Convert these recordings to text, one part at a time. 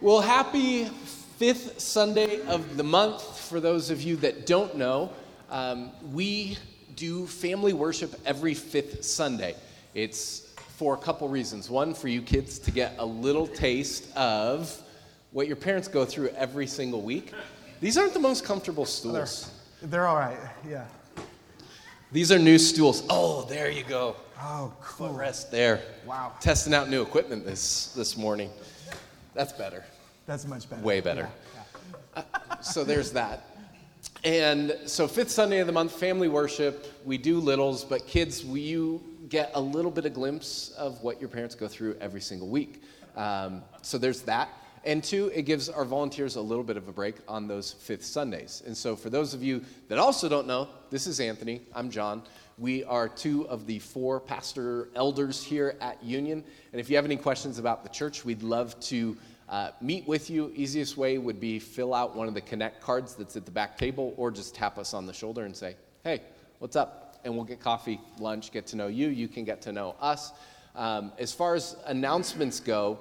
Well, happy fifth Sunday of the month. For those of you that don't know, um, we do family worship every fifth Sunday. It's for a couple reasons. One, for you kids to get a little taste of what your parents go through every single week. These aren't the most comfortable stools. They're, they're all right, yeah. These are new stools. Oh, there you go. Oh, cool. Footrest there. Wow. Testing out new equipment this, this morning. That's better. That's much better. Way better. Yeah, so there's that. And so fifth Sunday of the month, family worship. We do littles, but kids, you get a little bit of glimpse of what your parents go through every single week. Um, so there's that. And two, it gives our volunteers a little bit of a break on those fifth Sundays. And so for those of you that also don't know, this is Anthony. I'm John. We are two of the four pastor elders here at Union. And if you have any questions about the church, we'd love to uh, meet with you. Easiest way would be fill out one of the Connect cards that's at the back table, or just tap us on the shoulder and say, hey, what's up? And we'll get coffee, lunch, get to know you. You can get to know us. Um, as far as announcements go,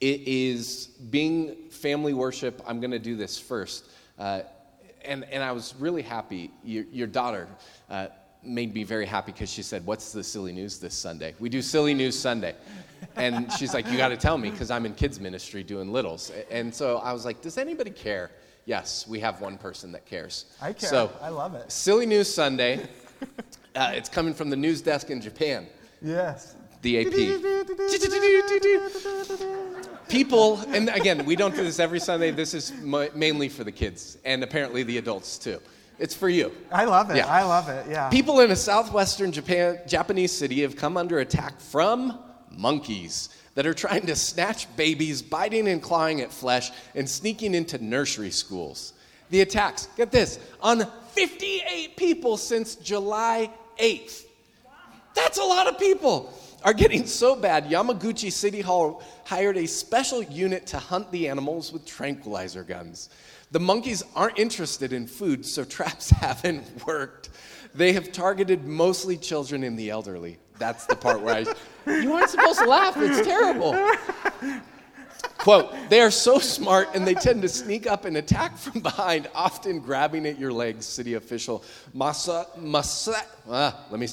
it is being family worship. I'm going to do this first. Uh, and, and I was really happy. Your, your daughter uh, made me very happy because she said, What's the silly news this Sunday? We do silly news Sunday. And she's like, You got to tell me because I'm in kids' ministry doing littles. And so I was like, Does anybody care? Yes, we have one person that cares. I care. So, I love it. Silly News Sunday. Uh, it's coming from the news desk in Japan, Yes. the AP. People, and again, we don't do this every Sunday. This is mo- mainly for the kids and apparently the adults too. It's for you. I love it. Yeah. I love it. Yeah. People in a southwestern Japan, Japanese city have come under attack from monkeys that are trying to snatch babies, biting and clawing at flesh, and sneaking into nursery schools. The attacks, get this, on 58 people since July 8th. That's a lot of people. Are getting so bad, Yamaguchi City Hall hired a special unit to hunt the animals with tranquilizer guns. The monkeys aren't interested in food, so traps haven't worked. They have targeted mostly children and the elderly. That's the part where I. You aren't supposed to laugh, it's terrible. Quote, they are so smart and they tend to sneak up and attack from behind, often grabbing at your legs, city official Masa, Masa, ah, let me,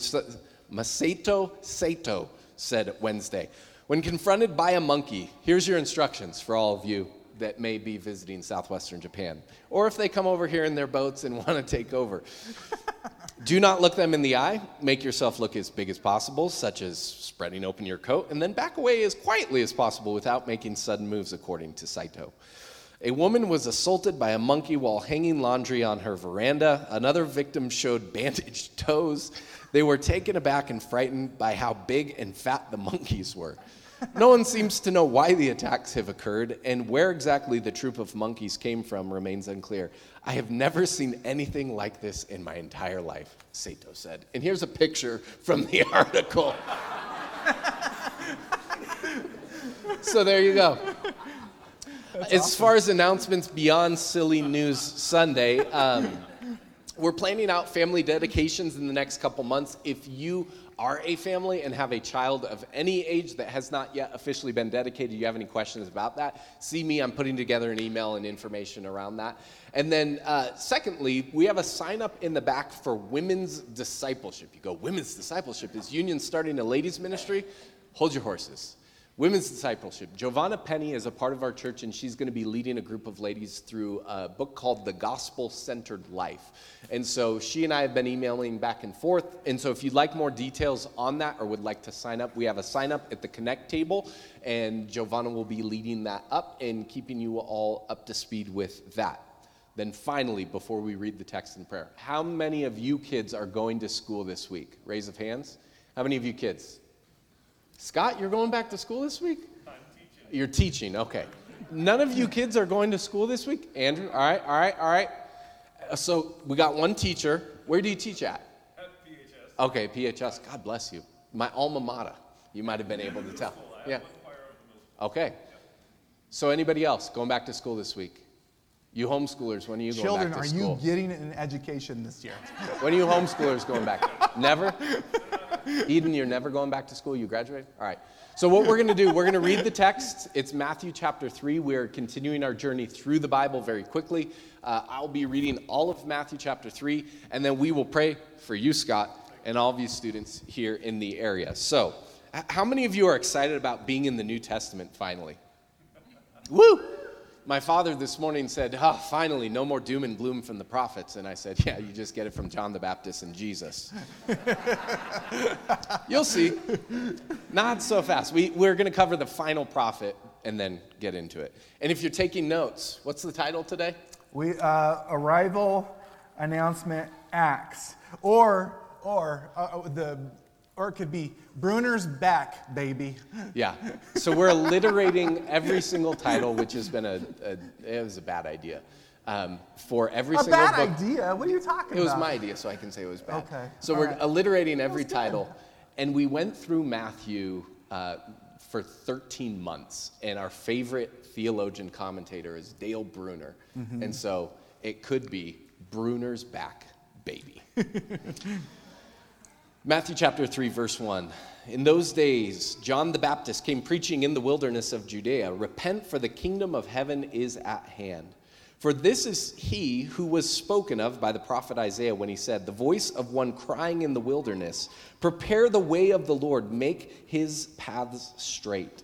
Masato Sato said Wednesday. When confronted by a monkey, here's your instructions for all of you that may be visiting southwestern Japan, or if they come over here in their boats and want to take over. Do not look them in the eye. Make yourself look as big as possible, such as spreading open your coat, and then back away as quietly as possible without making sudden moves, according to Saito. A woman was assaulted by a monkey while hanging laundry on her veranda. Another victim showed bandaged toes. They were taken aback and frightened by how big and fat the monkeys were. No one seems to know why the attacks have occurred, and where exactly the troop of monkeys came from remains unclear. I have never seen anything like this in my entire life, Sato said. And here's a picture from the article. so there you go. That's as awesome. far as announcements beyond Silly News Sunday, um, we're planning out family dedications in the next couple months. If you are a family and have a child of any age that has not yet officially been dedicated, you have any questions about that, see me. I'm putting together an email and information around that. And then, uh, secondly, we have a sign up in the back for women's discipleship. You go, women's discipleship? Is Union starting a ladies' ministry? Hold your horses. Women's discipleship. Giovanna Penny is a part of our church, and she's going to be leading a group of ladies through a book called The Gospel Centered Life. And so she and I have been emailing back and forth. And so if you'd like more details on that or would like to sign up, we have a sign up at the Connect table, and Giovanna will be leading that up and keeping you all up to speed with that. Then finally, before we read the text and prayer, how many of you kids are going to school this week? Raise of hands. How many of you kids? Scott, you're going back to school this week? I'm teaching. You're teaching, okay. None of you kids are going to school this week? Andrew, all right, all right, all right. Uh, So we got one teacher. Where do you teach at? At PHS. Okay, PHS. God bless you. My alma mater. You might have been able to tell. Yeah. Okay. So anybody else going back to school this week? You homeschoolers, when are you going Children, back to school? Children, are you getting an education this year? When are you homeschoolers going back? Never? Eden, you're never going back to school? You graduated? All right. So, what we're going to do, we're going to read the text. It's Matthew chapter 3. We're continuing our journey through the Bible very quickly. Uh, I'll be reading all of Matthew chapter 3, and then we will pray for you, Scott, and all of you students here in the area. So, how many of you are excited about being in the New Testament finally? Woo! My father this morning said, oh, finally, no more doom and gloom from the prophets. And I said, Yeah, you just get it from John the Baptist and Jesus. You'll see. Not so fast. We, we're going to cover the final prophet and then get into it. And if you're taking notes, what's the title today? We uh, arrival announcement acts, or or uh, the or it could be Bruner's back, baby. Yeah. So we're alliterating every single title, which has been a, a it was a bad idea. Um, for every a single bad book. idea. What are you talking about? It was my idea, so I can say it was bad. Okay, So all we're right. alliterating every That was good. title, and we went through Matthew uh, for 13 months, and our favorite theologian commentator is Dale Bruner, Mm-hmm. and so it could be Bruner's back, baby. Matthew chapter 3, verse 1. In those days, John the Baptist came preaching in the wilderness of Judea Repent, for the kingdom of heaven is at hand. For this is he who was spoken of by the prophet Isaiah when he said, The voice of one crying in the wilderness, Prepare the way of the Lord, make his paths straight.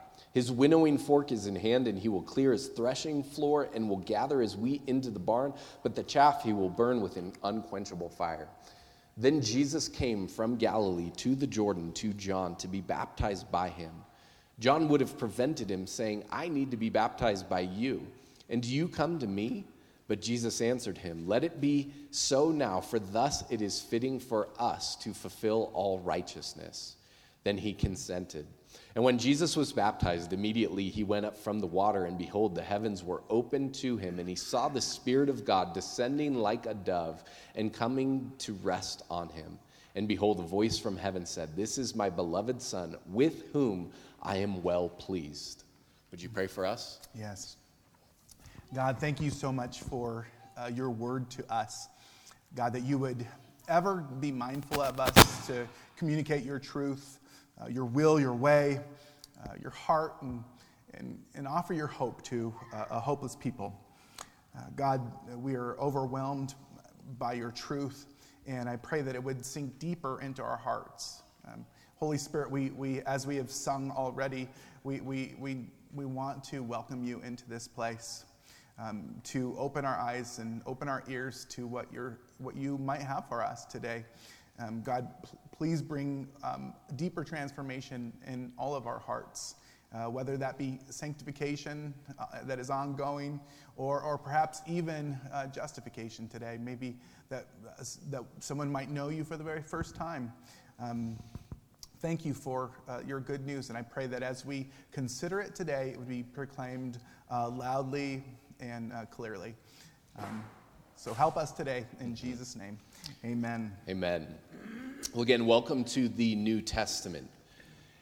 His winnowing fork is in hand, and he will clear his threshing floor and will gather his wheat into the barn, but the chaff he will burn with an unquenchable fire. Then Jesus came from Galilee to the Jordan to John to be baptized by him. John would have prevented him, saying, I need to be baptized by you, and do you come to me? But Jesus answered him, Let it be so now, for thus it is fitting for us to fulfill all righteousness. Then he consented. And when Jesus was baptized, immediately he went up from the water, and behold, the heavens were opened to him, and he saw the Spirit of God descending like a dove and coming to rest on him. And behold, a voice from heaven said, This is my beloved Son, with whom I am well pleased. Would you pray for us? Yes. God, thank you so much for uh, your word to us. God, that you would ever be mindful of us to communicate your truth, uh, your will, your way, uh, your heart, and, and, and offer your hope to uh, a hopeless people. Uh, God, we are overwhelmed by your truth, and I pray that it would sink deeper into our hearts. Um, Holy Spirit, we, we, as we have sung already, we, we, we, we want to welcome you into this place, um, to open our eyes and open our ears to what, you're, what you might have for us today. Um, God, please bring um, deeper transformation in all of our hearts, uh, whether that be sanctification uh, that is ongoing or, or perhaps even uh, justification today. Maybe that, uh, that someone might know you for the very first time. Um, thank you for uh, your good news, and I pray that as we consider it today, it would be proclaimed uh, loudly and clearly. Um, so help us today in Jesus' name. Amen. Amen. Well, again, welcome to the New Testament.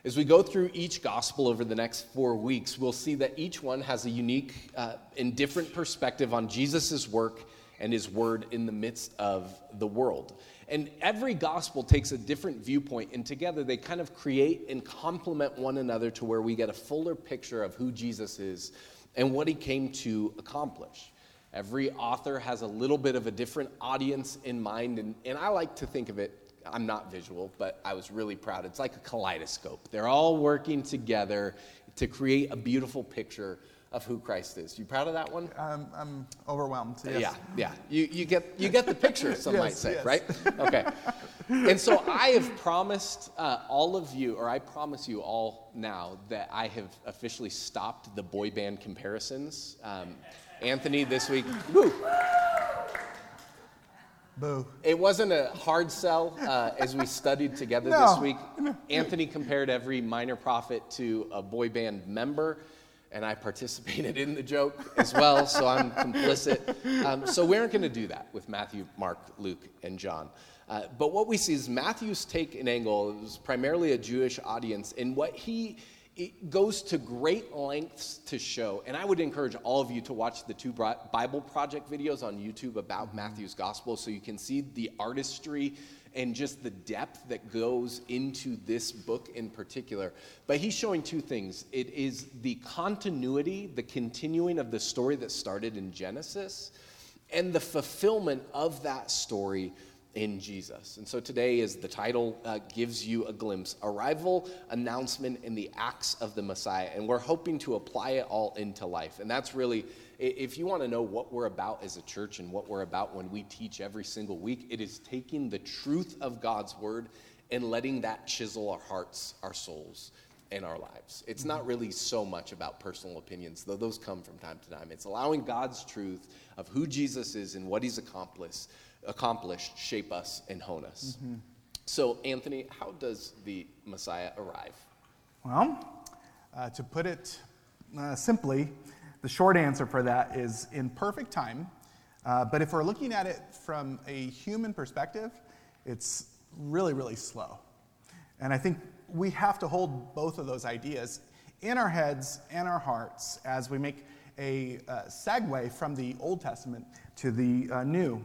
As we go through each gospel over the next four weeks, we'll see that each one has a unique uh, and different perspective on Jesus' work and his word in the midst of the world. And every gospel takes a different viewpoint, and together they kind of create and complement one another to where we get a fuller picture of who Jesus is and what he came to accomplish. Every author has a little bit of a different audience in mind, and, and I like to think of it I'm not visual, but I was really proud. It's like a kaleidoscope. They're all working together to create a beautiful picture of who Christ is. You proud of that one? I'm, I'm overwhelmed. Yes. Yeah, yeah. You, you, get, you get the picture, some Yes, might say, yes. right? Okay. And so I have promised uh, all of you, or I promise you all now, that I have officially stopped the boy band comparisons. Um, Anthony, this week, woo, Boo. it wasn't a hard sell uh, as we studied together No. this week. Anthony compared every minor prophet to a boy band member, and I participated in the joke as well, so I'm complicit. Um, so we aren't going to do that with Matthew, Mark, Luke, and John. Uh, but what we see is Matthew's take an angle is primarily a Jewish audience, and what he it goes to great lengths to show, and I would encourage all of you to watch the two Bible Project videos on YouTube about mm-hmm. Matthew's Gospel so you can see the artistry and just the depth that goes into this book in particular. But he's showing two things it is the continuity, the continuing of the story that started in Genesis, and the fulfillment of that story in Jesus. And so today, as the title uh, gives you a glimpse, arrival, announcement, and the acts of the Messiah. And we're hoping to apply it all into life. And that's really, if you want to know what we're about as a church and what we're about when we teach every single week, it is taking the truth of God's word and letting that chisel our hearts, our souls, and our lives. It's not really so much about personal opinions, though those come from time to time. It's allowing God's truth of who Jesus is and what he's accomplished accomplished shape us and hone us. So, Anthony, how does the Messiah arrive? Well, uh, to put it uh, simply, the short answer for that is in perfect time. Uh, but if we're looking at it from a human perspective, it's really, really slow. And I think we have to hold both of those ideas in our heads and our hearts as we make a uh, segue from the Old Testament to the uh, New.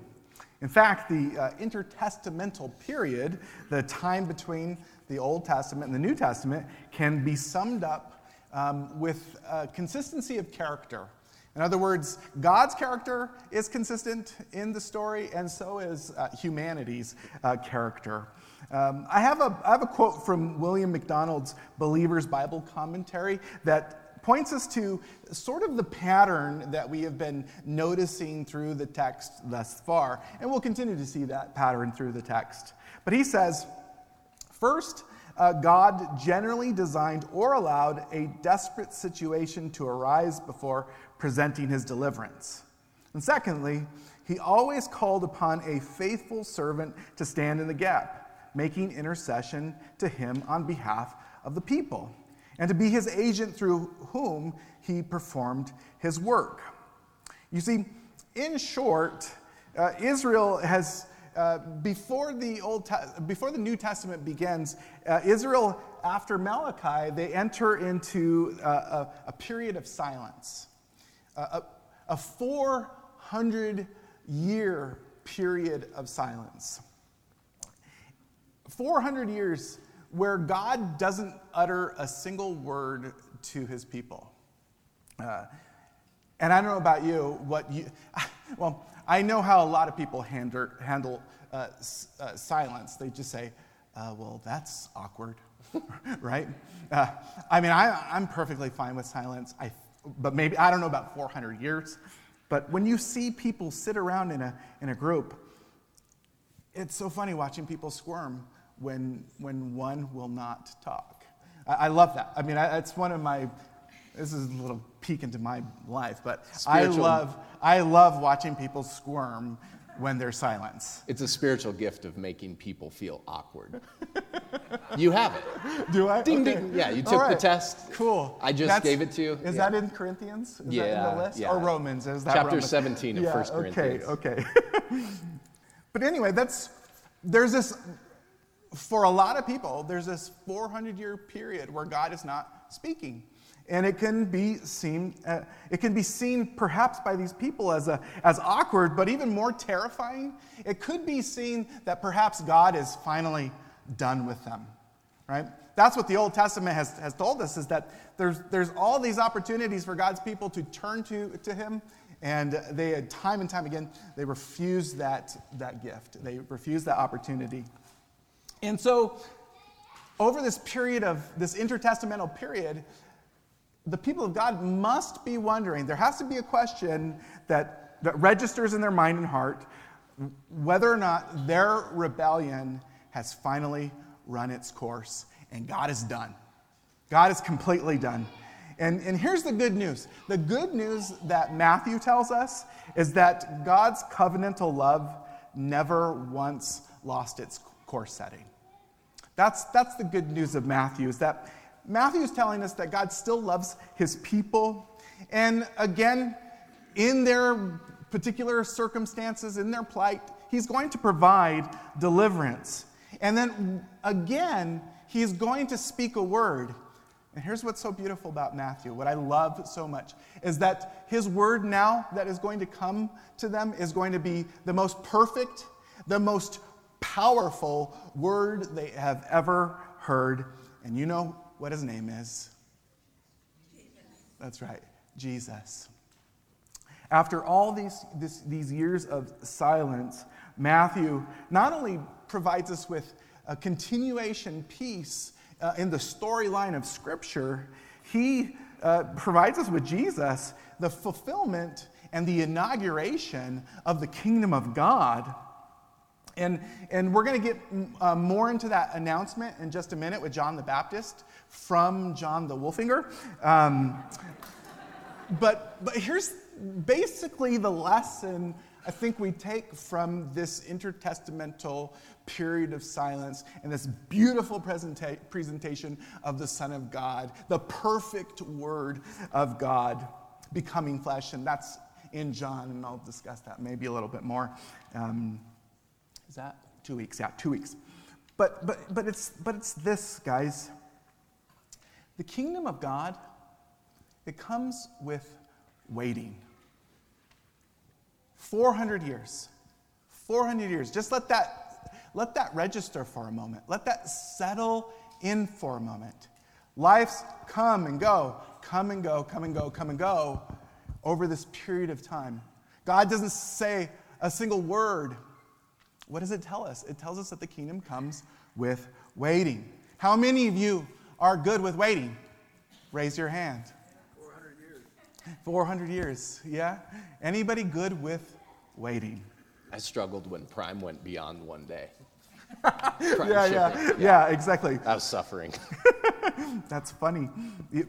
In fact, the uh, intertestamental period, the time between the Old Testament and the New Testament, can be summed up um, with uh, consistency of character. In other words, God's character is consistent in the story, and so is uh, humanity's uh, character. Um, I, have a, I have a quote from William MacDonald's Believer's Bible Commentary that points us to sort of the pattern that we have been noticing through the text thus far, and we'll continue to see that pattern through the text. But he says, First, uh, God generally designed or allowed a desperate situation to arise before presenting his deliverance. And secondly, he always called upon a faithful servant to stand in the gap, making intercession to him on behalf of the people, and to be his agent through whom he performed his work. You see, in short, uh, Israel has, uh, before, the Old Te- before the New Testament begins, uh, Israel, after Malachi, they enter into uh, a, a period of silence. Uh, a, a 400 year period of silence. 400 years where God doesn't utter a single word to his people. Uh, and I don't know about you, what you, well, I know how a lot of people handle, handle uh, uh, silence. They just say, uh, well, that's awkward, right? Uh, I mean, I, I'm perfectly fine with silence, I, but maybe, I don't know about 400 years. But when you see people sit around in a, in a group, it's so funny watching people squirm when, when one will not talk. I, I love that. I mean, I, it's one of my, this is a little peek into my life, but I love, I love watching people squirm when there's silence. It's a spiritual gift of making people feel awkward. you have it. Do I? Ding, Okay. ding. Yeah, you took the test. Cool. I just That's- gave it to you. Is Yeah. that in Corinthians? Is that in Yeah, the list? yeah. Or Romans? Is that Chapter Romans? 17 of yeah, 1 Corinthians. Okay, okay. but anyway, that's, there's this, for a lot of people, there's this 400 year period where God is not speaking. And it can be seen, uh, it can be seen perhaps by these people as, a, as awkward, but even more terrifying. It could be seen that perhaps God is finally done with them, right? That's what the Old Testament has, has told us is that there's, there's all these opportunities for God's people to turn to, to Him, and they time and time again, they refuse that, that gift. They refuse that opportunity. And so, over this period of this intertestamental period, the people of God must be wondering. There has to be a question that, that registers in their mind and heart whether or not their rebellion has finally run its course and God is done. God is completely done. And, and here's the good news the good news that Matthew tells us is that God's covenantal love never once lost its course setting. That's, that's the good news of Matthew, is that Matthew is telling us that God still loves his people. And again, in their particular circumstances, in their plight, he's going to provide deliverance. And then again, he's going to speak a word. And here's what's so beautiful about Matthew, what I love so much, is that his word now that is going to come to them is going to be the most perfect, the most powerful word they have ever heard. And you know what his name is? That's right, Jesus. After all these, this, these years of silence, Matthew not only provides us with a continuation piece uh, in the storyline of Scripture, he uh, provides us with Jesus the fulfillment and the inauguration of the kingdom of God. And, and we're going to get uh, more into that announcement in just a minute with John the Baptist from John the Wolfinger. Um, but, but here's basically the lesson I think we take from this intertestamental period of silence and this beautiful presenta- presentation of the Son of God, the perfect Word of God becoming flesh. And that's in John, and I'll discuss that maybe a little bit more. Um, is that two weeks? Yeah, two weeks. But, but, but, it's, but it's this, guys. The kingdom of God, it comes with waiting. 400 years. 400 years. Just let that, let that register for a moment. Let that settle in for a moment. Life's come and go, come and go, come and go, come and go over this period of time. God doesn't say a single word. What does it tell us? It tells us that the kingdom comes with waiting. How many of you are good with waiting? Raise your hand. 400 years. 400 years, yeah? Anybody good with waiting? I struggled when Prime went beyond one day. yeah, yeah, yeah, exactly. I was suffering. that's funny,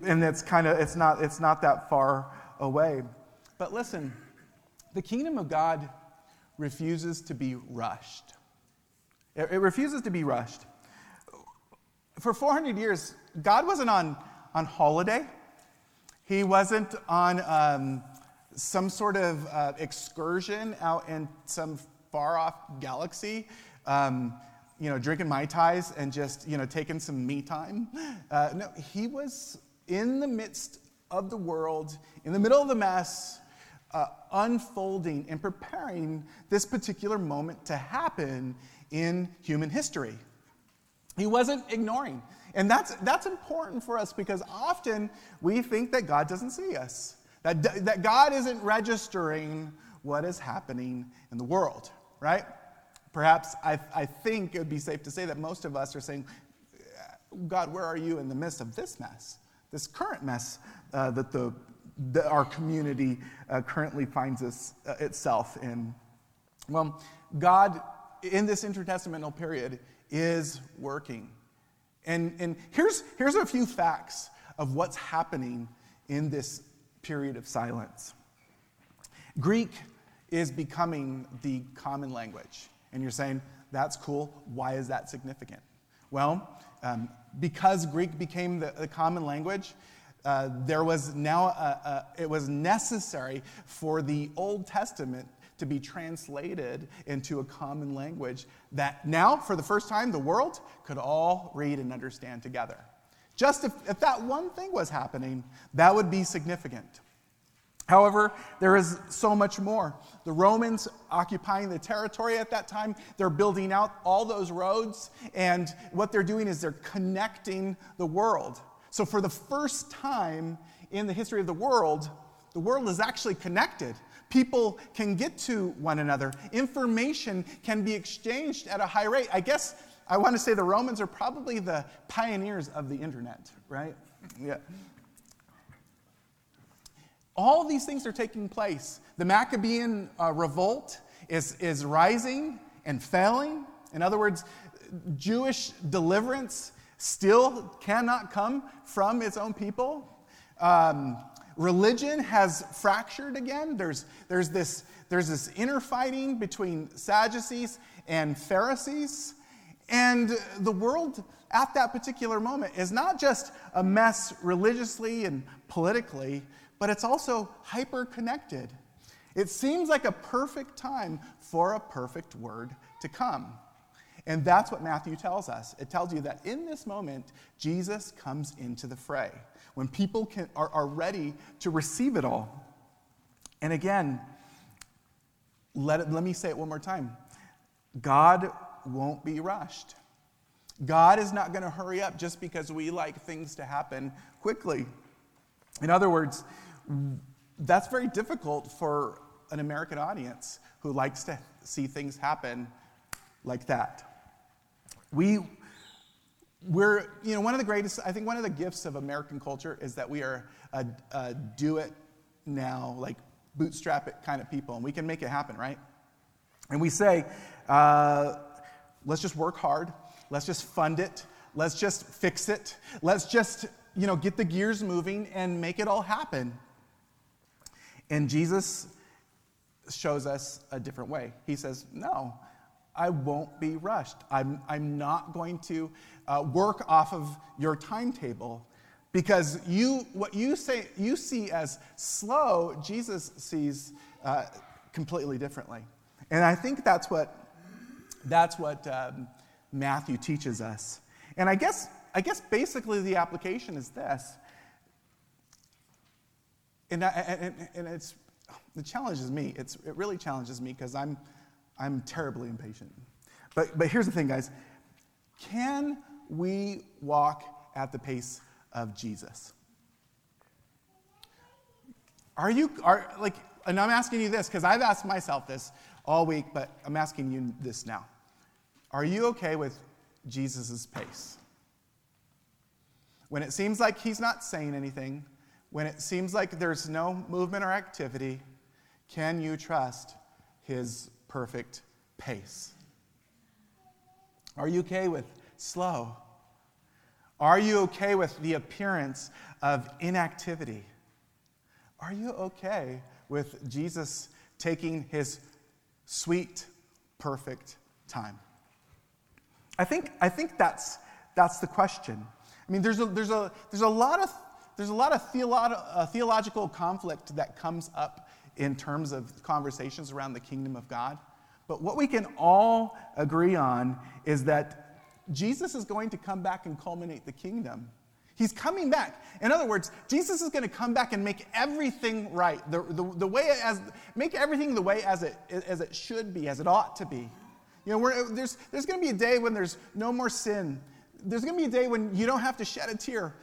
and it's kind of it's not it's not that far away. But listen, the kingdom of God refuses to be rushed. It, it refuses to be rushed. For 400 years, God wasn't on on holiday. He wasn't on um, some sort of uh, excursion out in some far off galaxy. Um, you know, drinking Mai Tais and just, you know, taking some me time. Uh, no, he was in the midst of the world, in the middle of the mess, uh, unfolding and preparing this particular moment to happen in human history. He wasn't ignoring. And that's, that's important for us because often we think that God doesn't see us, that, that God isn't registering what is happening in the world, right? Perhaps I, I think it would be safe to say that most of us are saying, God, where are you in the midst of this mess, this current mess uh, that the, the, our community uh, currently finds us, uh, itself in? Well, God, in this intertestamental period, is working. And, and here's, here's a few facts of what's happening in this period of silence. Greek is becoming the common language. And you're saying, that's cool. Why is that significant? Well, um, because Greek became the, the common language, uh, there was now a, a, it was necessary for the Old Testament to be translated into a common language that now, for the first time, the world could all read and understand together. Just if, if that one thing was happening, that would be significant. However, there is so much more. The Romans occupying the territory at that time, they're building out all those roads, and what they're doing is they're connecting the world. So, for the first time in the history of the world, the world is actually connected. People can get to one another, information can be exchanged at a high rate. I guess I want to say the Romans are probably the pioneers of the internet, right? Yeah. All these things are taking place. The Maccabean uh, revolt is, is rising and failing. In other words, Jewish deliverance still cannot come from its own people. Um, religion has fractured again. There's, there's, this, there's this inner fighting between Sadducees and Pharisees. And the world at that particular moment is not just a mess religiously and politically, but it's also hyper connected. It seems like a perfect time for a perfect word to come. And that's what Matthew tells us. It tells you that in this moment, Jesus comes into the fray when people can, are, are ready to receive it all. And again, let, it, let me say it one more time God won't be rushed. God is not going to hurry up just because we like things to happen quickly. In other words, that's very difficult for an American audience who likes to see things happen like that. We, we're, you know, one of the greatest, I think one of the gifts of American culture is that we are a, a do it now, like bootstrap it kind of people, and we can make it happen, right? And we say, uh, let's just work hard, let's just fund it, let's just fix it, let's just, you know, get the gears moving and make it all happen. And Jesus shows us a different way. He says, No, I won't be rushed. I'm, I'm not going to uh, work off of your timetable because you, what you, say, you see as slow, Jesus sees uh, completely differently. And I think that's what, that's what um, Matthew teaches us. And I guess, I guess basically the application is this. And, and, and it's, it challenges me. It's, it really challenges me because I'm, I'm terribly impatient. But, but here's the thing, guys. Can we walk at the pace of Jesus? Are you, are, like, and I'm asking you this because I've asked myself this all week, but I'm asking you this now. Are you okay with Jesus' pace? When it seems like he's not saying anything, when it seems like there's no movement or activity, can you trust his perfect pace? Are you okay with slow? Are you okay with the appearance of inactivity? Are you okay with Jesus taking his sweet, perfect time? I think, I think that's, that's the question. I mean, there's a, there's a, there's a lot of, there's a lot of theolo- uh, theological conflict that comes up in terms of conversations around the kingdom of God. But what we can all agree on is that Jesus is going to come back and culminate the kingdom. He's coming back. In other words, Jesus is going to come back and make everything right, the, the, the way as, make everything the way as it, as it should be, as it ought to be. You know, there's, there's going to be a day when there's no more sin. There's going to be a day when you don't have to shed a tear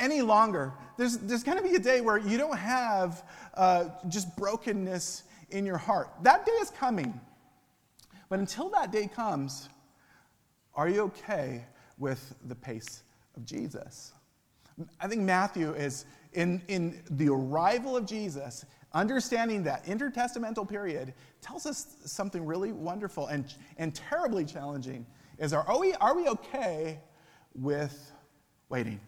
any longer. There's, there's going to be a day where you don't have uh, just brokenness in your heart. That day is coming. But until that day comes, are you okay with the pace of Jesus? I think Matthew is in, in the arrival of Jesus, understanding that intertestamental period, tells us something really wonderful and, and terribly challenging. Is are, are, we, are we okay with waiting?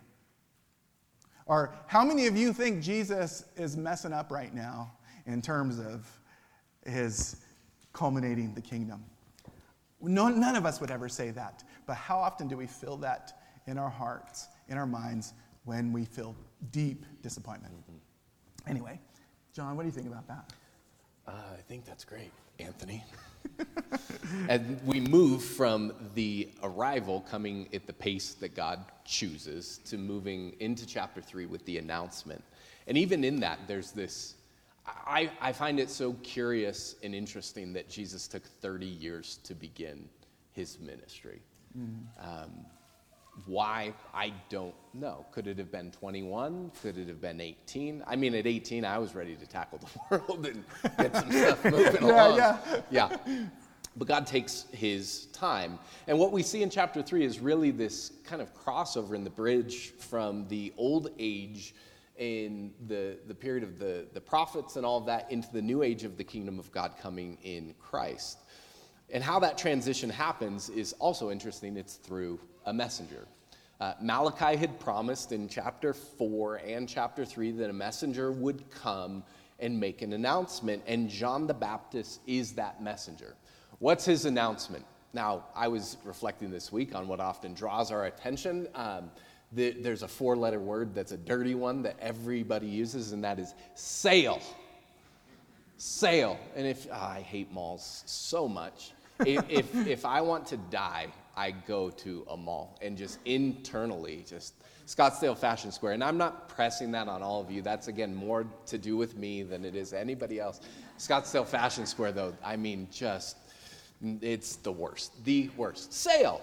Or how many of you think Jesus is messing up right now in terms of his culminating the kingdom? No, none of us would ever say that. But how often do we feel that in our hearts, in our minds, when we feel deep disappointment? Mm-hmm. Anyway, John, what do you think about that? Uh, I think that's great, Anthony. and we move from the arrival coming at the pace that God chooses to moving into chapter three with the announcement. And even in that, there's this I, I find it so curious and interesting that Jesus took 30 years to begin his ministry. Mm-hmm. Um, why? I don't know. Could it have been 21? Could it have been 18? I mean, at 18, I was ready to tackle the world and get some stuff moving yeah, along. Yeah, yeah. But God takes his time. And what we see in chapter three is really this kind of crossover in the bridge from the old age in the, the period of the, the prophets and all of that into the new age of the kingdom of God coming in Christ. And how that transition happens is also interesting. It's through a messenger. Uh, Malachi had promised in chapter 4 and chapter 3 that a messenger would come and make an announcement, and John the Baptist is that messenger. What's his announcement? Now, I was reflecting this week on what often draws our attention. Um, the, there's a four letter word that's a dirty one that everybody uses, and that is sale. Sale. And if oh, I hate malls so much, if, if, if I want to die, I go to a mall and just internally, just Scottsdale Fashion Square. And I'm not pressing that on all of you. That's, again, more to do with me than it is anybody else. Scottsdale Fashion Square, though, I mean, just, it's the worst. The worst. Sale.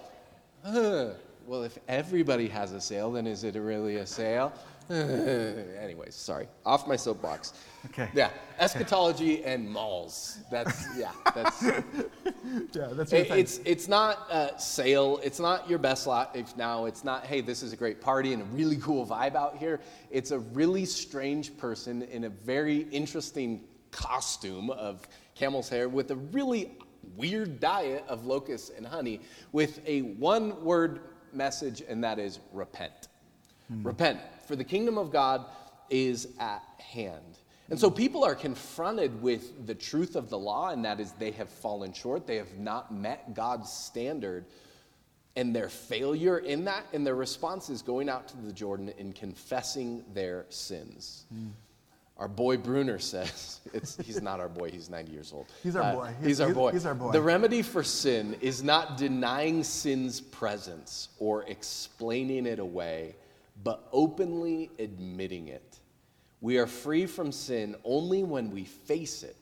Ugh. Well, if everybody has a sale, then is it really a sale? Anyways, sorry. Off my soapbox. Okay. Yeah. Eschatology and malls. That's, yeah. That's, yeah, that's it, it's, it's not a sale. It's not your best lot. If now it's not, hey, this is a great party and a really cool vibe out here. It's a really strange person in a very interesting costume of camel's hair with a really weird diet of locusts and honey with a one word message, and that is repent. Mm. Repent, for the kingdom of God is at hand. And so people are confronted with the truth of the law, and that is they have fallen short. They have not met God's standard. And their failure in that, and their response is going out to the Jordan and confessing their sins. Mm. Our boy Bruner says, he's not our boy, he's 90 years old. He's our uh, boy. He's, he's, our boy. He's our boy. The remedy for sin is not denying sin's presence or explaining it away, but openly admitting it. We are free from sin only when we face it.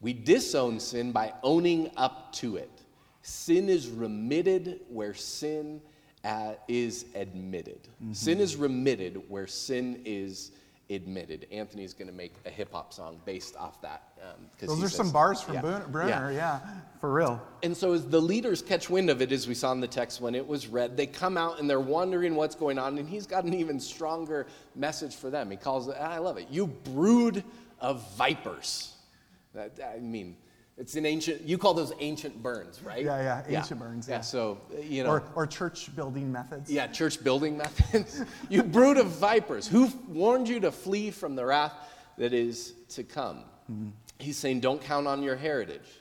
We disown sin by owning up to it. Sin is remitted where sin uh, is admitted. Mm-hmm. Sin is remitted where sin is admitted. Anthony's going to make a hip hop song based off that. Um, Those are some bars from yeah, Bruner, yeah. yeah, for real. And so, as the leaders catch wind of it, as we saw in the text when it was read, they come out and they're wondering what's going on. And he's got an even stronger message for them. He calls it, I love it, you brood of vipers. I mean, it's an ancient, you call those ancient burns, right? Yeah, yeah, ancient yeah. burns. Yeah. yeah. so, you know. Or, or church building methods. Yeah, church building methods. you brood of vipers, who warned you to flee from the wrath that is to come? Mm-hmm. He's saying, don't count on your heritage.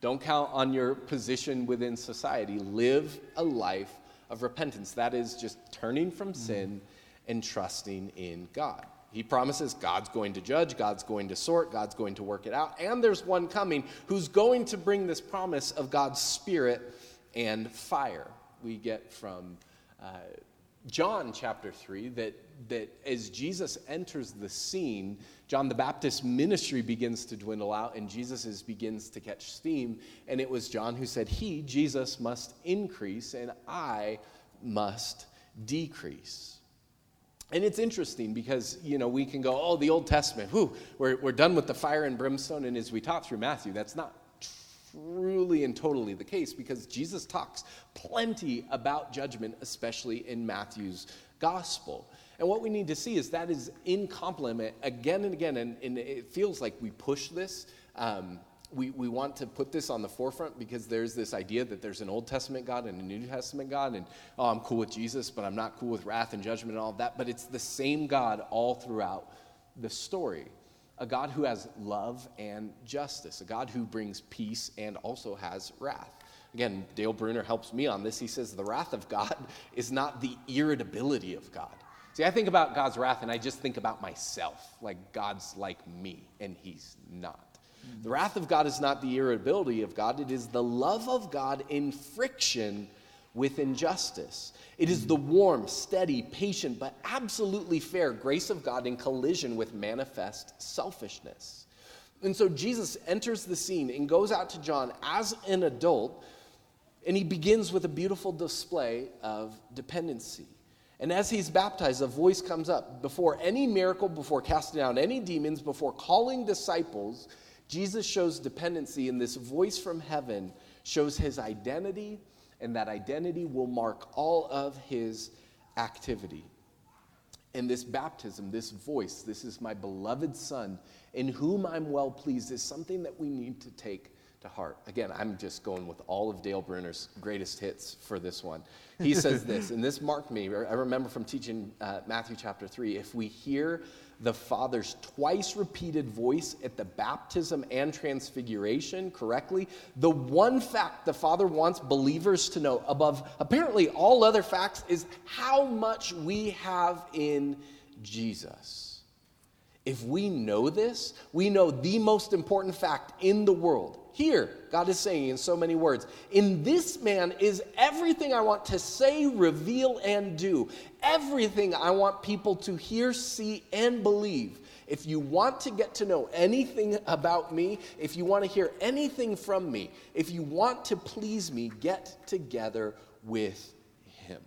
Don't count on your position within society. Live a life of repentance. That is just turning from mm-hmm. sin and trusting in God. He promises God's going to judge, God's going to sort, God's going to work it out. And there's one coming who's going to bring this promise of God's Spirit and fire. We get from uh, John chapter 3 that, that as Jesus enters the scene, John the Baptist's ministry begins to dwindle out and Jesus begins to catch steam. And it was John who said, He, Jesus, must increase and I must decrease. And it's interesting because, you know, we can go, oh, the Old Testament, whew, we're, we're done with the fire and brimstone. And as we taught through Matthew, that's not truly and totally the case because Jesus talks plenty about judgment, especially in Matthew's gospel. And what we need to see is that is in complement again and again. And, and it feels like we push this. Um, we, we want to put this on the forefront because there's this idea that there's an Old Testament God and a New Testament God, and oh, I'm cool with Jesus, but I'm not cool with wrath and judgment and all of that. But it's the same God all throughout the story. A God who has love and justice, a God who brings peace and also has wrath. Again, Dale Bruner helps me on this. He says the wrath of God is not the irritability of God. See, I think about God's wrath and I just think about myself, like God's like me, and He's not. The wrath of God is not the irritability of God, it is the love of God in friction with injustice. It is the warm, steady, patient, but absolutely fair grace of God in collision with manifest selfishness. And so Jesus enters the scene and goes out to John as an adult, and he begins with a beautiful display of dependency. And as he's baptized, a voice comes up before any miracle, before casting out any demons, before calling disciples Jesus shows dependency and this voice from heaven shows his identity, and that identity will mark all of his activity. And this baptism, this voice, this is my beloved Son, in whom I'm well pleased, is something that we need to take to heart. Again, I'm just going with all of Dale Bruner's greatest hits for this one. He says this, and this marked me. I remember from teaching uh, Matthew chapter 3 if we hear the Father's twice repeated voice at the baptism and transfiguration correctly, the one fact the Father wants believers to know above apparently all other facts is how much we have in Jesus. If we know this, we know the most important fact in the world here, God is saying in so many words, in this man is everything I want to say, reveal, and do. Everything I want people to hear, see, and believe. If you want to get to know anything about me, if you want to hear anything from me, if you want to please me, get together with him.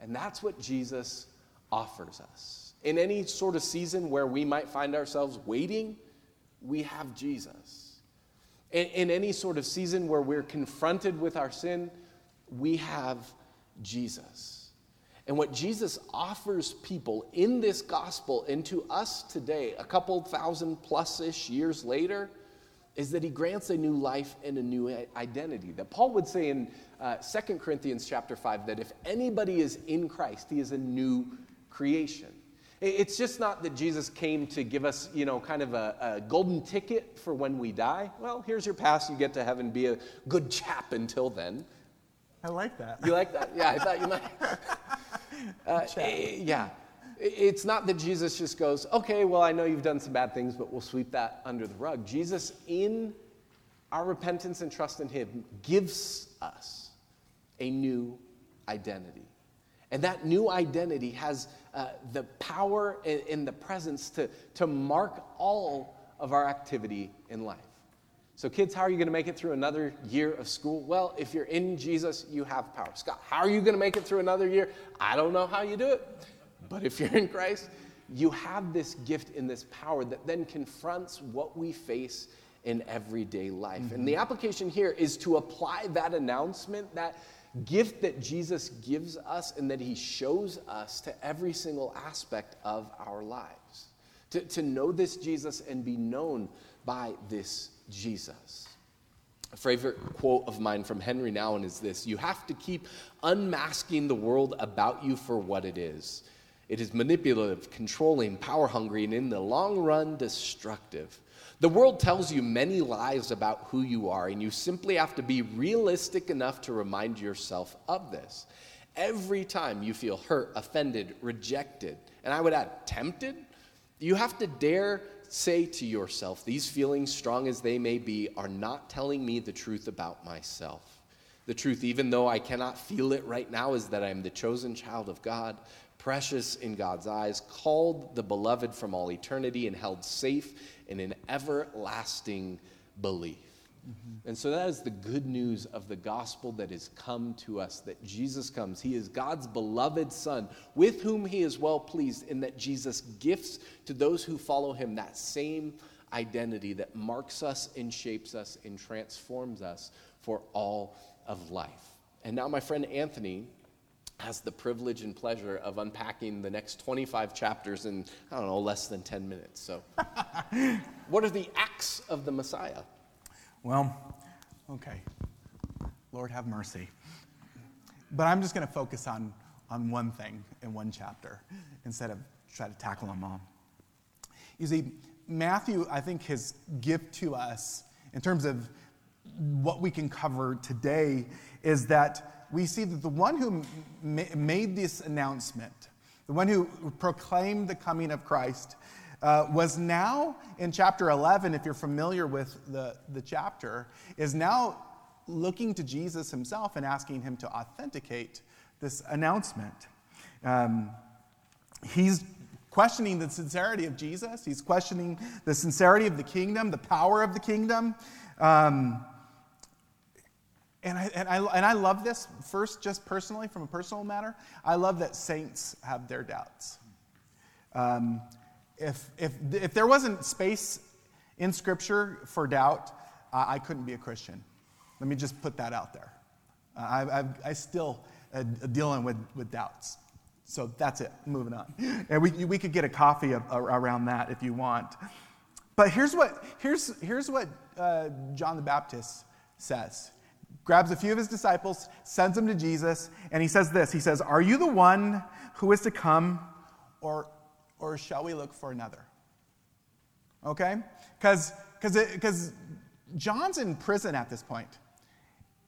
And that's what Jesus offers us. In any sort of season where we might find ourselves waiting, we have Jesus. In, in any sort of season where we're confronted with our sin, we have Jesus. And what Jesus offers people in this gospel and to us today, a couple thousand plus ish years later, is that he grants a new life and a new identity. That Paul would say in uh, 2 Corinthians chapter 5 that if anybody is in Christ, he is a new creation. It's just not that Jesus came to give us, you know, kind of a, a, golden ticket for when we die. Well, here's your pass. You get to heaven. Be a good chap until then. I like that. You like that? Yeah, I thought you might. Uh, eh, yeah. It's not that Jesus just goes, okay, well, I know you've done some bad things, but we'll sweep that under the rug. Jesus, in our repentance and trust in Him, gives us a new identity. And that new identity has uh, the power and, the presence to, to mark all of our activity in life. So, kids, how are you going to make it through another year of school? Well, if you're in Jesus, you have power. Scott, how are you going to make it through another year? I don't know how you do it. But if you're in Christ, you have this gift and this power that then confronts what we face in everyday life. Mm-hmm. And the application here is to apply that announcement, that gift that Jesus gives us and that he shows us to every single aspect of our lives. To, to know this Jesus and be known by this Jesus. A favorite quote of mine from Henri Nouwen is this You have to keep unmasking the world about you for what it is. It is manipulative, controlling, power hungry, and in the long run, destructive. The world tells you many lies about who you are, and you simply have to be realistic enough to remind yourself of this. Every time you feel hurt, offended, rejected, and I would add, tempted, you have to dare say to yourself, These feelings, strong as they may be, are not telling me the truth about myself. The truth, even though I cannot feel it right now, is that I am the chosen child of God, precious in God's eyes, called the beloved from all eternity, and held safe in an everlasting belief. Mm-hmm. And so that is the good news of the gospel that has come to us that Jesus comes. He is God's beloved Son, with whom He is well pleased, and that Jesus gifts to those who follow Him that same identity that marks us and shapes us and transforms us for all of life. And now, my friend Anthony has the privilege and pleasure of unpacking the next 25 chapters in, I don't know, less than 10 minutes. So, what are the acts of the Messiah? Well, okay. Lord have mercy. But I'm just going to focus on, on one thing in one chapter instead of try to tackle them all. You see, Matthew, I think his gift to us in terms of what we can cover today is that we see that the one who ma- made this announcement, the one who proclaimed the coming of Christ, uh, was now in chapter 11, if you're familiar with the, the chapter, is now looking to Jesus himself and asking him to authenticate this announcement. Um, he's questioning the sincerity of Jesus, he's questioning the sincerity of the kingdom, the power of the kingdom. Um, and I, and, I, and I love this, first, just personally, from a personal matter. I love that saints have their doubts. Um, if, if, if there wasn't space in Scripture for doubt, uh, I couldn't be a Christian. Let me just put that out there. Uh, I, I, I still uh, dealing with, with doubts. So that's it. Moving on. And we, we could get a coffee around that if you want. But here's what, here's, here's what uh, John the Baptist says grabs a few of his disciples, sends them to Jesus, and he says this He says, Are you the one who is to come, or, or shall we look for another? Okay? Because John's in prison at this point.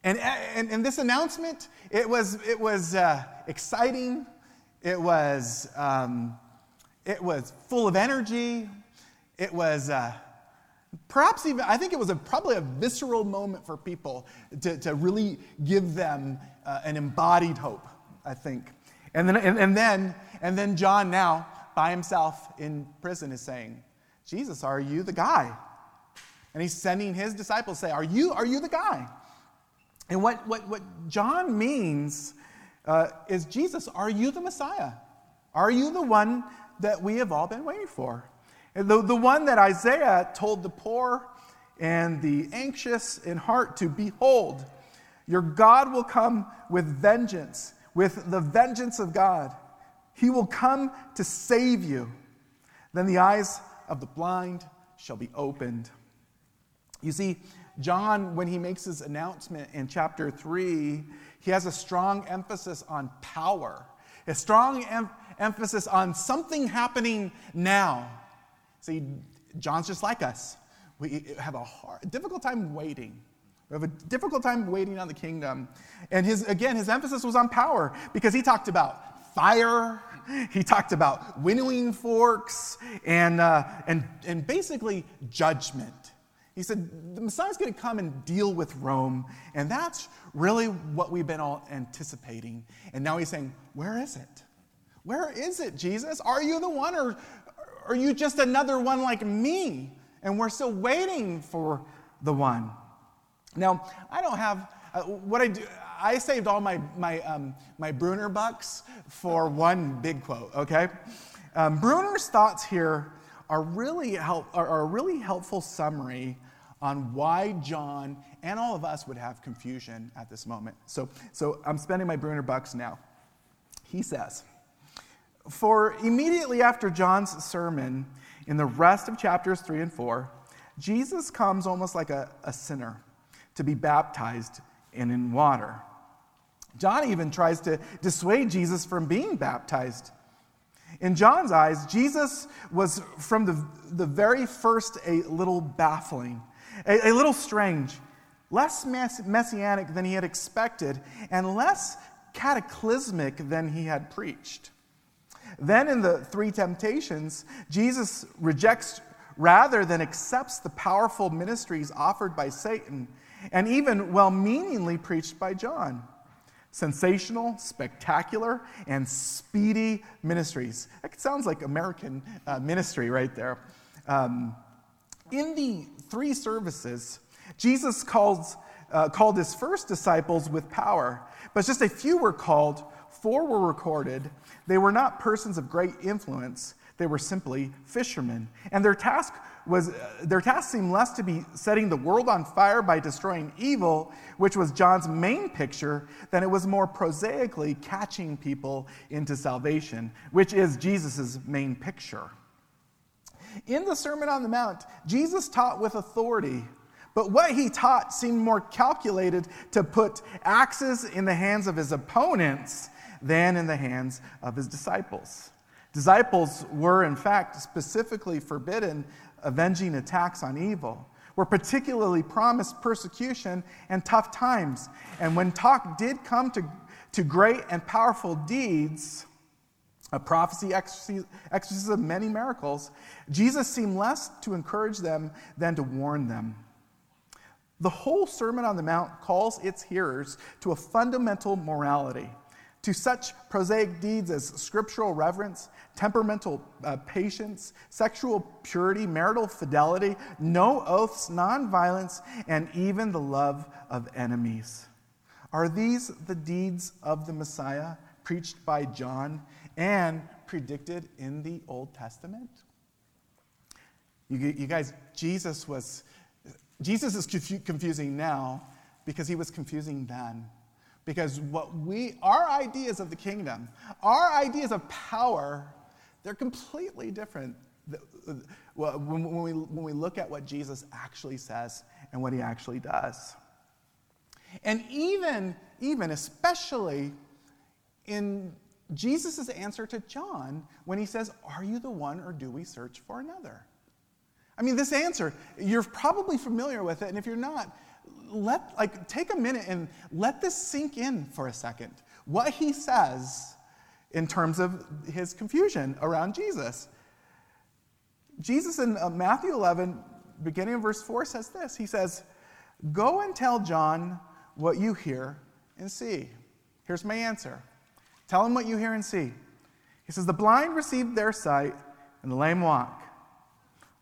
And, and, and this announcement, it was, it was uh, exciting, it was, um, it was full of energy, it was. Uh, Perhaps even, I think it was a, probably a visceral moment for people to, to really give them uh, an embodied hope, I think. And then, and, and, then, and then John now, by himself in prison, is saying, Jesus, are you the guy? And he's sending his disciples say, Are you, are you the guy? And what, what, what John means uh, is, Jesus, are you the Messiah? Are you the one that we have all been waiting for? The, the one that Isaiah told the poor and the anxious in heart to behold, your God will come with vengeance, with the vengeance of God. He will come to save you. Then the eyes of the blind shall be opened. You see, John, when he makes his announcement in chapter 3, he has a strong emphasis on power, a strong em- emphasis on something happening now. See, John's just like us. We have a hard, difficult time waiting. We have a difficult time waiting on the kingdom. And his, again, his emphasis was on power because he talked about fire, he talked about winnowing forks, and, uh, and, and basically judgment. He said, the Messiah's going to come and deal with Rome, and that's really what we've been all anticipating. And now he's saying, Where is it? Where is it, Jesus? Are you the one, or are you just another one like me? And we're still waiting for the one. Now, I don't have, uh, what I do, I saved all my, my, um, my Bruner bucks for one big quote, okay? Um, Bruner's thoughts here are really, help, are, are a really helpful summary on why John and all of us would have confusion at this moment. So, so I'm spending my Bruner bucks now. He says, for immediately after John's sermon, in the rest of chapters 3 and 4, Jesus comes almost like a, a sinner to be baptized and in water. John even tries to dissuade Jesus from being baptized. In John's eyes, Jesus was from the, the very first a little baffling, a, a little strange, less mess, messianic than he had expected, and less cataclysmic than he had preached. Then in the three temptations, Jesus rejects rather than accepts the powerful ministries offered by Satan and even well meaningly preached by John. Sensational, spectacular, and speedy ministries. That sounds like American uh, ministry right there. Um, in the three services, Jesus calls, uh, called his first disciples with power, but just a few were called, four were recorded, they were not persons of great influence, they were simply fishermen. And their task was uh, their task seemed less to be setting the world on fire by destroying evil, which was John's main picture, than it was more prosaically catching people into salvation, which is Jesus' main picture. In the Sermon on the Mount, Jesus taught with authority, but what he taught seemed more calculated to put axes in the hands of his opponents than in the hands of his disciples. Disciples were, in fact, specifically forbidden avenging attacks on evil, were particularly promised persecution and tough times. And when talk did come to, to great and powerful deeds, a prophecy, exorcism, many miracles, Jesus seemed less to encourage them than to warn them. The whole Sermon on the Mount calls its hearers to a fundamental morality to such prosaic deeds as scriptural reverence, temperamental uh, patience, sexual purity, marital fidelity, no oaths, nonviolence, and even the love of enemies. Are these the deeds of the Messiah preached by John and predicted in the Old Testament? You, you guys, Jesus was, Jesus is confusing now because he was confusing them. Because what we, our ideas of the kingdom, our ideas of power, they're completely different when we, when we look at what Jesus actually says and what he actually does. And even, even especially in Jesus' answer to John when he says, Are you the one or do we search for another? I mean, this answer, you're probably familiar with it, and if you're not, let like take a minute and let this sink in for a second. What he says in terms of his confusion around Jesus. Jesus in uh, Matthew 11, beginning of verse 4, says this He says, Go and tell John what you hear and see. Here's my answer Tell him what you hear and see. He says, The blind receive their sight, and the lame walk.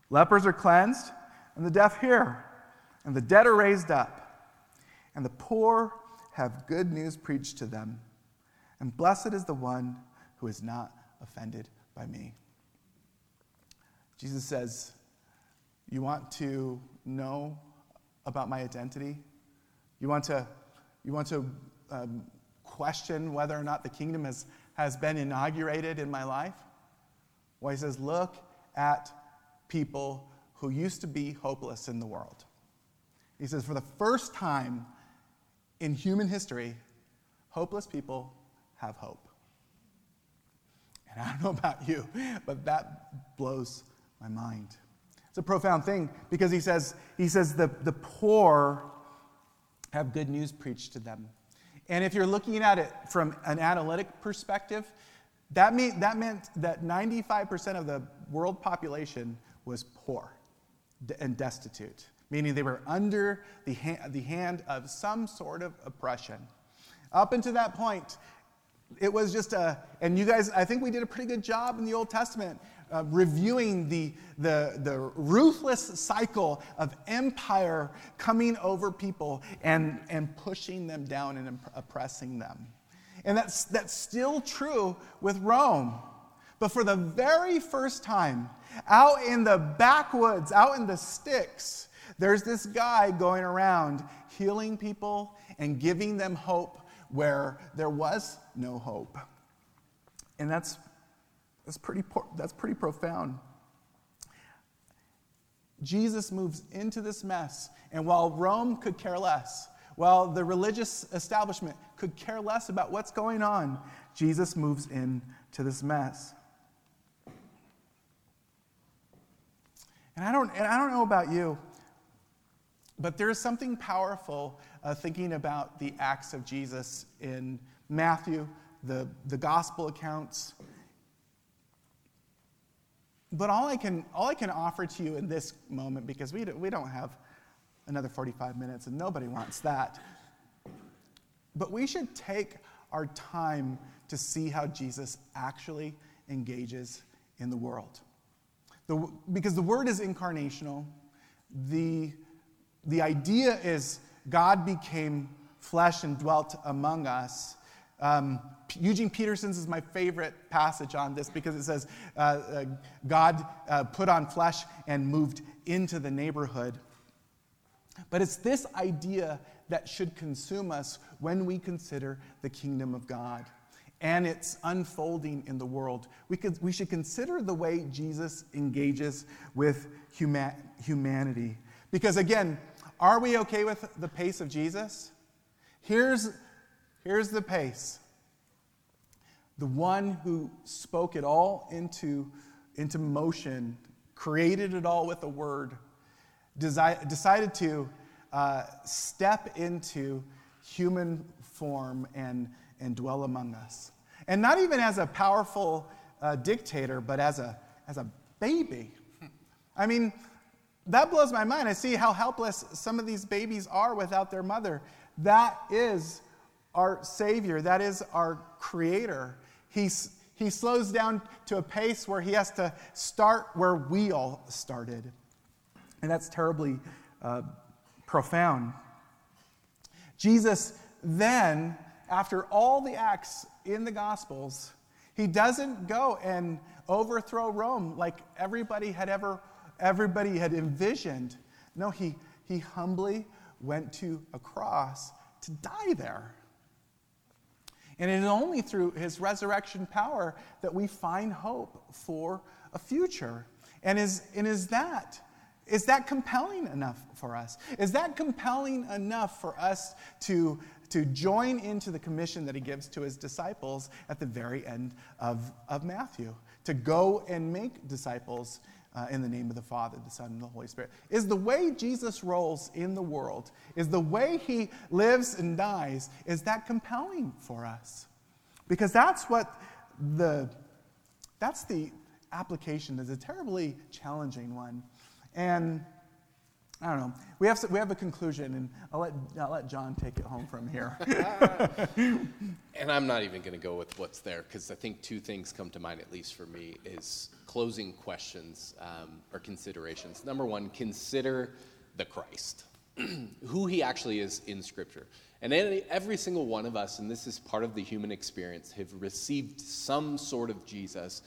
Lepers are cleansed, and the deaf hear, and the dead are raised up, and the poor have good news preached to them. And blessed is the one who is not offended by me. Jesus says, You want to know about my identity? You want to, you want to um, question whether or not the kingdom has, has been inaugurated in my life? Well, he says, Look at people who used to be hopeless in the world. He says, For the first time in human history, hopeless people have hope. And I don't know about you, but that blows my mind. It's a profound thing because he says, he says the, the poor have good news preached to them. And if you're looking at it from an analytic perspective, that, mean, that meant that 95% of the world population was poor and destitute, meaning they were under the, ha- the hand of some sort of oppression. Up until that point, it was just a, and you guys, I think we did a pretty good job in the Old Testament uh, reviewing the, the, the ruthless cycle of empire coming over people and, and pushing them down and oppressing them. And that's, that's still true with Rome. But for the very first time, out in the backwoods, out in the sticks, there's this guy going around healing people and giving them hope where there was no hope. And that's that's pretty, that's pretty profound. Jesus moves into this mess, and while Rome could care less, while the religious establishment could care less about what's going on, Jesus moves into this mess. And I don't, and I don't know about you, but there is something powerful uh, thinking about the acts of Jesus in Matthew, the, the gospel accounts, but all I can, all I can offer to you in this moment, because we, do, we don't have another 45 minutes and nobody wants that, but we should take our time to see how Jesus actually engages in the world. The, because the word is incarnational, the, the idea is God became flesh and dwelt among us. Um, Eugene Peterson's is my favorite passage on this because it says uh, uh, God uh, put on flesh and moved into the neighborhood. But it's this idea that should consume us when we consider the kingdom of God and its unfolding in the world. We, could, we should consider the way Jesus engages with huma- humanity. Because again, are we okay with the pace of Jesus? Here's, here's the pace the one who spoke it all into, into motion, created it all with a word, desi- decided to uh, step into human form and, and dwell among us. And not even as a powerful uh, dictator, but as a, as a baby. I mean, that blows my mind. I see how helpless some of these babies are without their mother. That is our Savior, that is our Creator. He's, he slows down to a pace where he has to start where we all started. And that's terribly uh, profound. Jesus then, after all the acts in the Gospels, he doesn't go and overthrow Rome like everybody had ever everybody had envisioned. No, he, he humbly went to a cross to die there. And it is only through his resurrection power that we find hope for a future. And is, and is that is that compelling enough for us? Is that compelling enough for us to, to join into the commission that he gives to his disciples at the very end of, of Matthew? To go and make disciples uh, in the name of the Father, the Son, and the Holy Spirit. Is the way Jesus rolls in the world, is the way he lives and dies, is that compelling for us? Because that's what the, that's the application is a terribly challenging one. And I don't know. We have, we have a conclusion, and I'll let, I'll let John take it home from here. and I'm not even going to go with what's there because I think two things come to mind, at least for me, is closing questions um, or considerations. Number one, consider the Christ, who he actually is in Scripture. And every single one of us, and this is part of the human experience, have received some sort of Jesus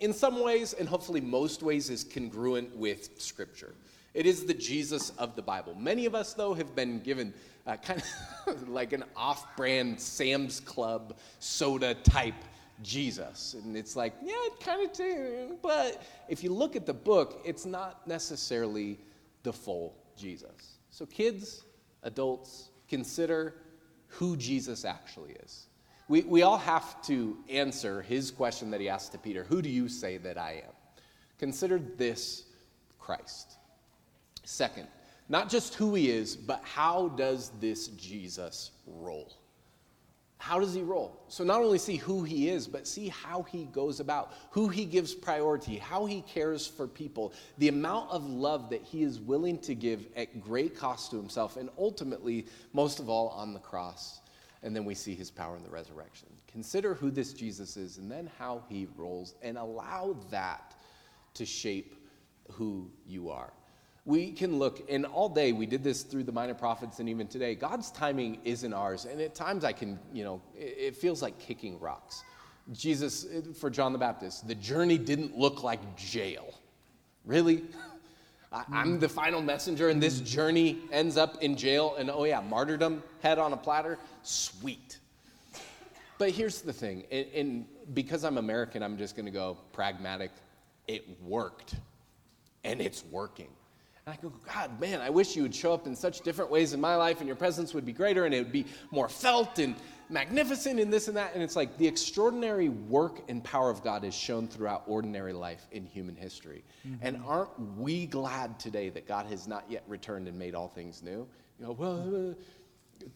in some ways, and hopefully most ways, is congruent with Scripture. It is the Jesus of the Bible. Many of us, though, have been given uh, kind of like an off brand Sam's Club soda type Jesus. And it's like, yeah, it kind of, too. but if you look at the book, it's not necessarily the full Jesus. So, kids, adults, consider who Jesus actually is. We, we all have to answer his question that he asked to Peter Who do you say that I am? Consider this Christ. Second, not just who he is, but how does this Jesus roll? How does he roll? So, not only see who he is, but see how he goes about, who he gives priority, how he cares for people, the amount of love that he is willing to give at great cost to himself, and ultimately, most of all, on the cross and then we see his power in the resurrection. Consider who this Jesus is and then how he rolls, and allow that to shape who you are. We can look, and all day we did this through the minor prophets, and even today, God's timing isn't ours. And at times I can, you know, it feels like kicking rocks. Jesus, for John the Baptist, the journey didn't look like jail. Really? I'm the final messenger, and this journey ends up in jail, and oh yeah, martyrdom, head on a platter, sweet. But here's the thing, and, and because I'm American, I'm just gonna go pragmatic. It worked, and it's working. And I go, God, man, I wish you would show up in such different ways in my life, and your presence would be greater, and it would be more felt, and magnificent in this and that. And it's like the extraordinary work and power of God is shown throughout ordinary life in human history. Mm-hmm. And aren't we glad today that God has not yet returned and made all things new? You know, well, uh,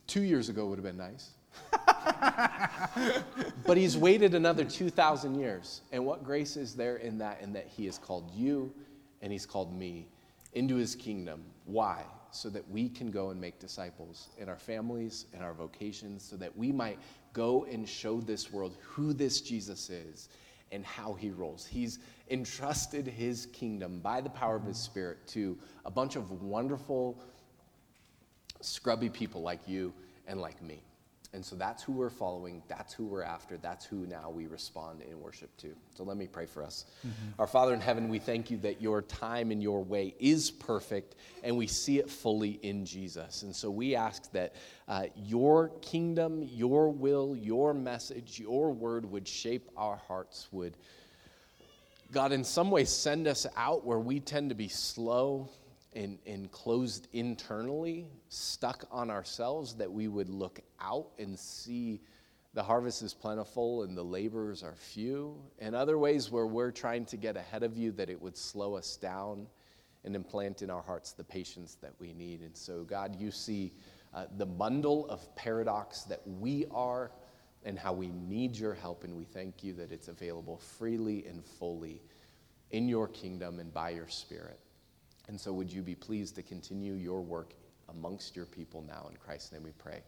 two years ago would have been nice. but he's waited another 2,000 years. And what grace is there in that? In that he has called you and he's called me into his kingdom. Why? so that we can go and make disciples in our families, in our vocations, so that we might go and show this world who this Jesus is and how he rules. He's entrusted his kingdom by the power of his spirit to a bunch of wonderful, scrubby people like you and like me. And so that's who we're following. That's who we're after. That's who now we respond in worship to. So let me pray for us. Mm-hmm. Our Father in heaven, we thank you that your time and your way is perfect, and we see it fully in Jesus. And so we ask that uh, your kingdom, your will, your message, your word would shape our hearts, would, God, in some way send us out where we tend to be slow and, and closed internally, stuck on ourselves, that we would look out and see the harvest is plentiful and the laborers are few. And other ways where we're trying to get ahead of you, that it would slow us down and implant in our hearts the patience that we need. And so, God, you see uh, the bundle of paradox that we are and how we need your help. And we thank you that it's available freely and fully in your kingdom and by your Spirit. And so, would you be pleased to continue your work amongst your people now? In Christ's name we pray.